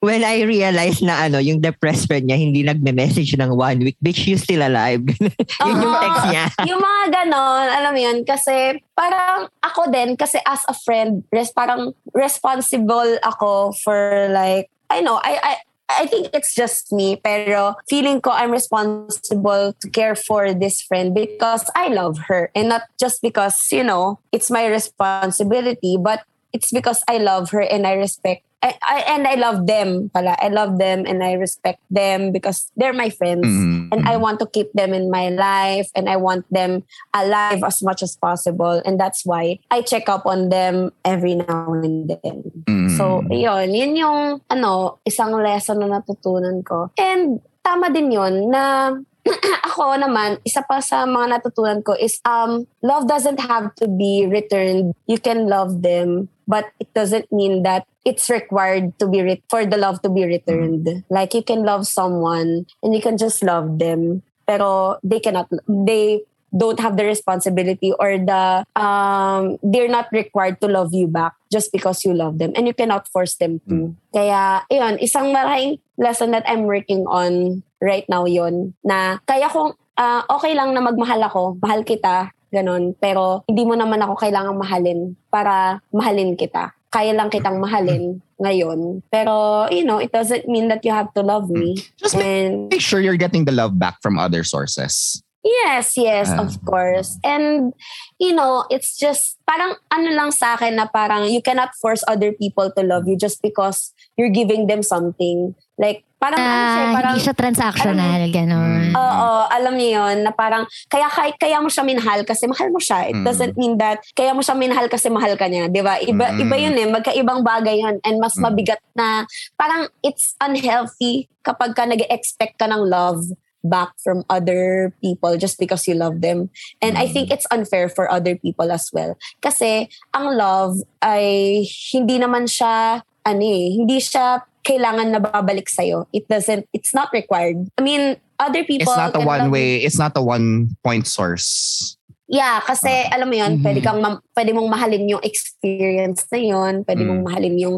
when I realized na ano, yung depressed friend niya hindi nagme-message ng one week, bitch, you still alive. yun yung Oo. text niya. yung mga ganon, alam mo yun, kasi parang ako din, kasi as a friend, res, parang responsible ako for like, I know, I, I, I think it's just me, pero feeling ko I'm responsible to care for this friend because I love her. And not just because, you know, it's my responsibility, but it's because I love her and I respect I, I, and I love them pala. I love them and I respect them because they're my friends Mm. and I want to keep them in my life and I want them alive as much as possible and that's why I check up on them every now and then. Mm. So, yun. Yun yung, ano, isang lesson na natutunan ko. And tama din yun na ako naman, isa pa sa mga natutunan ko is um, love doesn't have to be returned. You can love them, but it doesn't mean that it's required to be re- for the love to be returned. Like you can love someone and you can just love them, pero they cannot. They don't have the responsibility or the um they're not required to love you back just because you love them and you cannot force them to. Kaya, yun, isang malaking lesson that I'm working on right now yon na kaya kong ah, okay lang na magmahal ako, mahal kita, ganun, pero hindi mo naman ako kailangang mahalin para mahalin kita. Kaya lang kitang mahalin ngayon. Pero, you know, it doesn't mean that you have to love me. Just And Make sure you're getting the love back from other sources. Yes, yes, Ah. of course. And, you know, it's just, parang ano lang sa akin na parang you cannot force other people to love you just because you're giving them something. Like, parang ano siya, Ah, parang, hindi siya transactional, gano'n. Oo, alam niyo yun, na parang, kaya, kaya, kaya mo siya minahal kasi mahal mo siya. It Mm. doesn't mean that, kaya mo siya minahal kasi mahal ka niya, di ba? Iba, Mm. iba yun eh, magkaibang bagay yun. And mas Mm. mabigat na, parang it's unhealthy kapag ka nag-expect ka ng love back from other people just because you love them. And I think it's unfair for other people as well. Kasi ang love ay hindi naman siya ano eh, hindi siya kailangan na babalik sa'yo. It doesn't, it's not required. I mean, other people It's not a one way, it's not a one point source. Yeah, kasi alam mo yun, Mhm. pwede kang ma- pwede mong mahalin yung experience na yun, pwede Mm. mong mahalin yung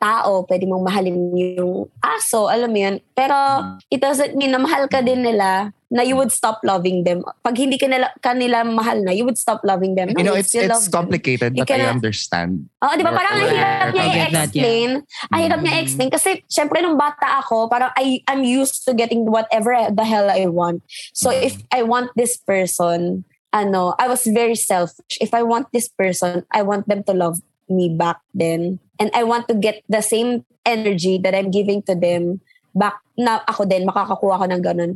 tao, pwede mong mahalin yung aso, alam mo yun. Pero it doesn't mean na mahal ka din nila na you would stop loving them. Pag hindi ka nila, kanila mahal na, you would stop loving them. you know, it's it's them. complicated, You but I cannot- understand. Oo, di ba? Parang ang hirap niya I i-explain. Ang hirap niya i-explain. Kasi, syempre, nung bata ako, parang I, I'm used to getting whatever the hell I want. So, if I want this person, ano, I was very selfish. If I want this person, I want them to love me back then. And I want to get the same energy that I'm giving to them back na ako din, makakakuha ko ng ganun.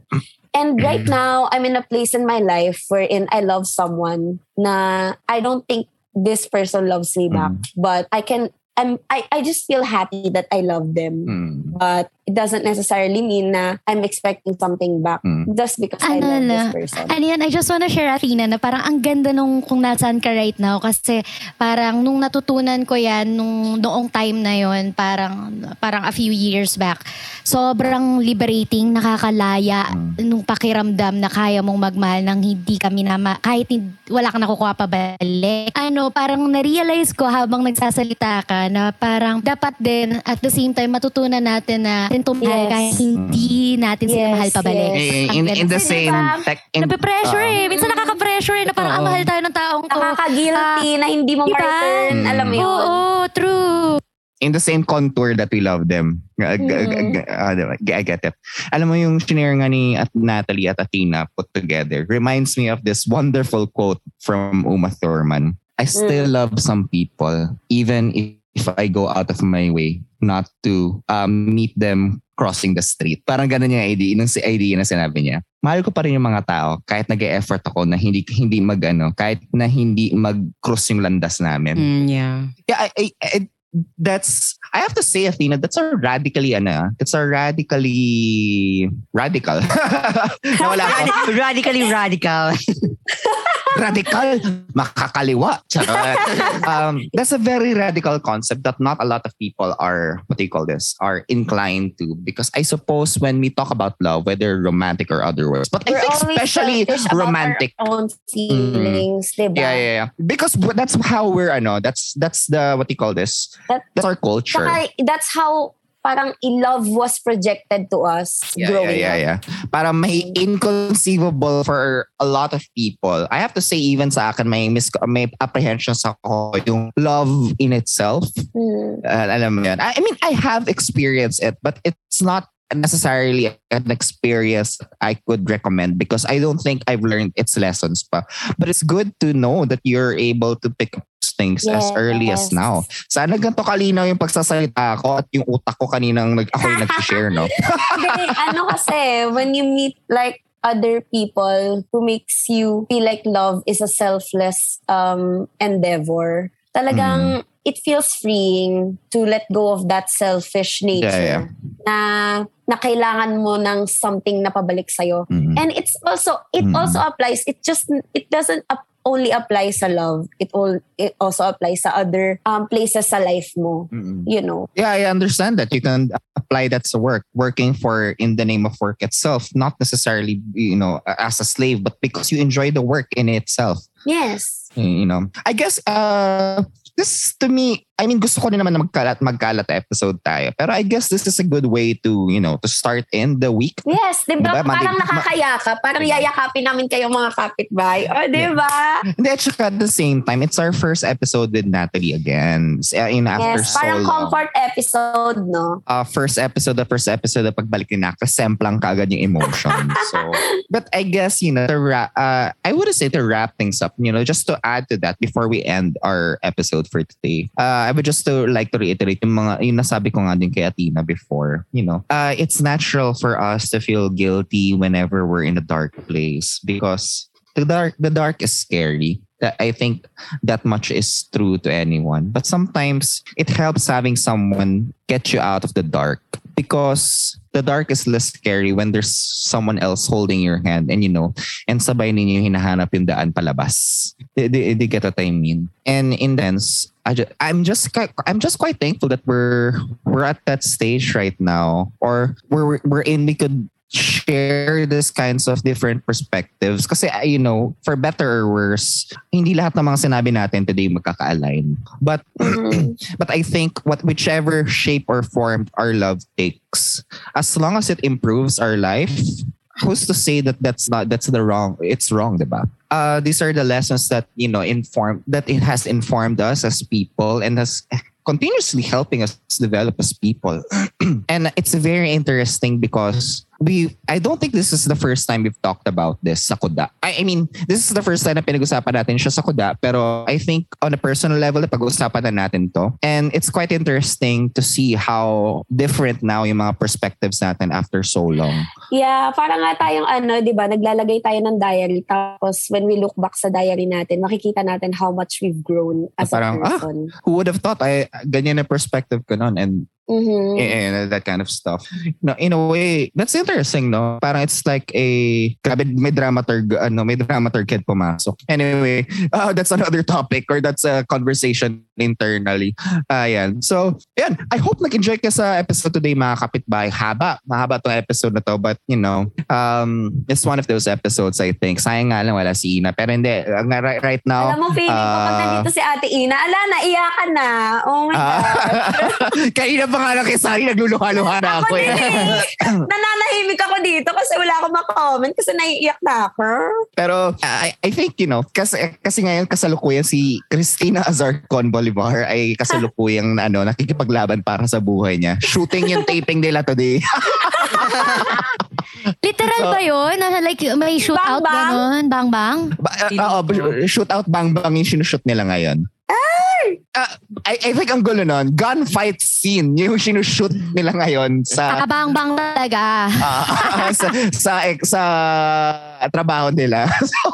And right now, I'm in a place in my life wherein I love someone na I don't think this person loves me back. But I can, I'm, I, I just feel happy that I love them. Mm. But it doesn't necessarily mean na I'm expecting something back Mm. just because I Ano love na, this person. ano yan, I just wanna share, Athena, na parang ang ganda nung kung nasaan ka right now kasi parang nung natutunan ko yan nung noong time na yon parang parang a few years back sobrang liberating nakakalaya nung pakiramdam na kaya mong magmahal nang hindi kami na kahit hindi, wala kang nakukuha pa balik ano parang na-realize ko habang nagsasalita ka na parang dapat din at the same time matutunan natin na din tumahal Yes. kahit hindi natin sila Yes, mahal pabalik yes. In, Ang in, ganda. in the same diba, tech, in, Nape-pressure uh, eh. Minsan nakaka-pressure eh na parang ang mahal tayo ng taong to. Nakaka-guilty na hindi mo diba? ma-return. Alam mo yun. Oo, true. in the same contour that we love them. G- g- g- Mm. g- uh, diba? I get it. Alam mo yung shinare nga ni at Natalie at Athena put together reminds me of this wonderful quote from Uma Thurman. I still love some people even if, if I go out of my way not to um, meet them crossing the street. Parang ganun yung idea, yung si idea na sinabi niya. Mahal ko pa rin yung mga tao kahit nag-e-effort ako na hindi hindi mag ano, kahit na hindi mag-cross yung landas namin Mm, yeah. yeah, I, I, I- that's I have to say, Athena, that's a radically ano, that's a radically radical. Nawala ako. Radically radical. radical, makakaliwa. Charot. um, that's a very radical concept that not a lot of people are, what do you call this, are inclined to. Because I suppose when we talk about love, whether romantic or otherwise, but We're I think especially romantic. Our own feelings, diba? Yeah, yeah, yeah. Because that's how we're, ano, that's that's the, what do you call this? That- that's our culture. Saka, that's how parang love was projected to us yeah, growing yeah, yeah, up. yeah. Para may inconceivable for a lot of people. I have to say even sa akin may mis- may apprehensions ako yung love in itself. Hmm. Uh, alam mo yun. I, I mean, I have experienced it, but it's not necessarily an experience I could recommend because I don't think I've learned its lessons pa. But it's good to know that you're able to pick up things as early as Yes. now. Sana ganito kalinaw yung pagsasalita ko at yung utak ko kaninang nag, ako yung nag-share, no? Hindi, ano kasi, when you meet like other people who makes you feel like love is a selfless um endeavor, talagang it feels freeing to let go of that selfish nature Yeah, yeah. na na kailangan mo ng something na pabalik sa'yo. Mhm. And it's also it Mhm. also applies it just it doesn't ap- only apply sa love. It all it also applies sa other um places sa life mo, Mm-mm. you know. Yeah, I understand that. You can apply that to work, working for in the name of work itself, not necessarily, you know, as a slave, but because you enjoy the work in itself. Yes. You know, I guess uh, this to me, I mean, gusto ko din naman na magkalat, magkalat episode tayo. Pero I guess this is a good way to, you know, to start in the week. Yes, di ba? Diba? Parang nakakayakap. Parang yayakapin namin kayong mga kapitbahay. O, di ba? Hindi, at saka at the same time, it's our first episode with Natalie again. Uh, In after Yes, so parang long. comfort episode, no? uh, first episode, the first episode na pagbalik ni Naka, semplang kagad yung emotion. so, but I guess, you know, to wrap, uh, I would say to wrap things up, you know, just to add to that before we end our episode for today, uh, I would just to like to reiterate yung mga, yung nasabi ko nga din kay Atina before, you know, uh, it's natural for us to feel guilty whenever we're in a dark place because the dark, the dark is scary. That I think that much is true to anyone. But sometimes it helps having someone get you out of the dark because the dark is less scary when there's someone else holding your hand and you know, and sabay ninyo hinahanap yung daan palabas. They, they, they get what I mean. And in sense, I just, I'm just I'm just quite thankful that we're we're at that stage right now, or we're we're in. We could share these kinds of different perspectives. Kasi uh, you know for better or worse hindi lahat ng mga sinabi natin today magkaka-align. But but I think what whichever shape or form our love takes as long as it improves our life who's to say that that's not that's the wrong it's wrong diba? Uh these are the lessons that you know inform that it has informed us as people and has continuously helping us develop as people. And it's very interesting because we I don't think this is the first time we've talked about this sa Kuda. I, I mean, this is the first time na pinag-usapan natin siya sa Kuda, pero I think on a personal level, pag-usapan na natin to. And it's quite interesting to see how different now yung mga perspectives natin after so long. Yeah, parang nga tayong ano, di ba, naglalagay tayo ng diary. Tapos when we look back sa diary natin, makikita natin how much we've grown as Parang, a ah, person. Who would have thought I ganyan na perspective ko nun and Mhm. and that kind of stuff. No, in a way, that's interesting, no? Parang it's like a grabe may dramaturg ano, may dramaturg kid pumasok. Anyway, uh, that's another topic or that's a conversation internally. Ayan. So, yan. I hope nag-enjoy ka sa episode today, mga kapitbahay. Haba. Mahaba tong episode na to. But, you know, um, it's one of those episodes, I think. Sayang nga lang wala si Ina. Pero hindi. uh, right, right now, Alam mo, feeling ko pag uh, nandito si Ate Ina, ala, naiyakan na. Oh my Ah. God. Kanina pa nga lang kay Sari, nagluluha-luha na ako. Eh. Nananahimik ako dito kasi wala akong makomment kasi naiiyak na ako. Pero I, I think, you know, kasi, kasi ngayon kasalukuyan si Christina Azarcon Bolivar ay kasalukuyang ano, nakikipaglaban para sa buhay niya. Shooting yung taping nila today. Literal ba yun? Nasa like may shootout Bang, bang? ganon? Bang bang? Ba- uh, uh, shootout bang bang yung sinushoot nila ngayon. Uh, I, I think ang gulo nun, gunfight scene yung sinushoot nila ngayon sa Kakabang bang talaga. Ah, sa, sa, sa trabaho nila. so,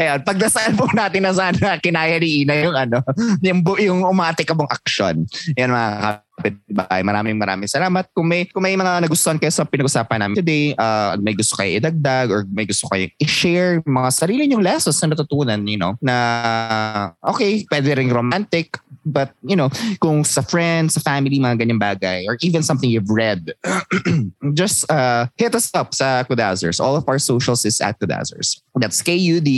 ayan, pagdasal po natin na sana kinaya ni Ina yung ano, yung, yung umatikabong action. Yan mga kapitbahay. Maraming maraming salamat. Kung may, kung may mga nagustuhan kayo sa pinag-usapan namin today, uh, may gusto kayo idagdag or may gusto kayo i-share mga sarili nyong lessons na natutunan, you know, na okay, pwede ring romantic, but you know, kung sa friends, sa family, mga ganyang bagay, or even something you've read, just uh, hit us up sa Kudazers. All of our socials is at Kudazers. That's K-U-D-A-Z-Z-E-R-S.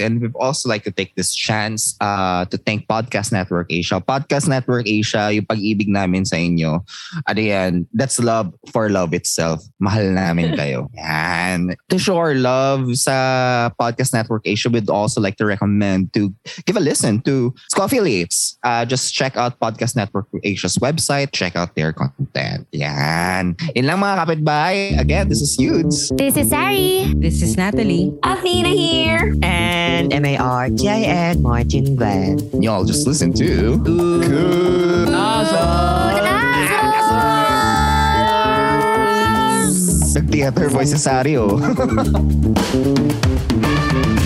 And we'd also like to take this chance uh, to thank Podcast Network Asia. Podcast Network Asia, yung pag-ibig namin sa inyo. Ano yan, that's love for love itself. Mahal namin kayo. Yan. To show our love sa Podcast Network Asia, we'd also like to recommend to give a listen to School Affiliates. Uh, just check out Podcast Network Asia's website. Check out their content. Yan. Yun lang mga kapitbahay. Again, this is Yudes. This is Sari. This is Natalie. Athena here. And M-A-R-T-I-N, Martin Van. Y'all just listen to... Good. Nag-theater voice si Sari, oh.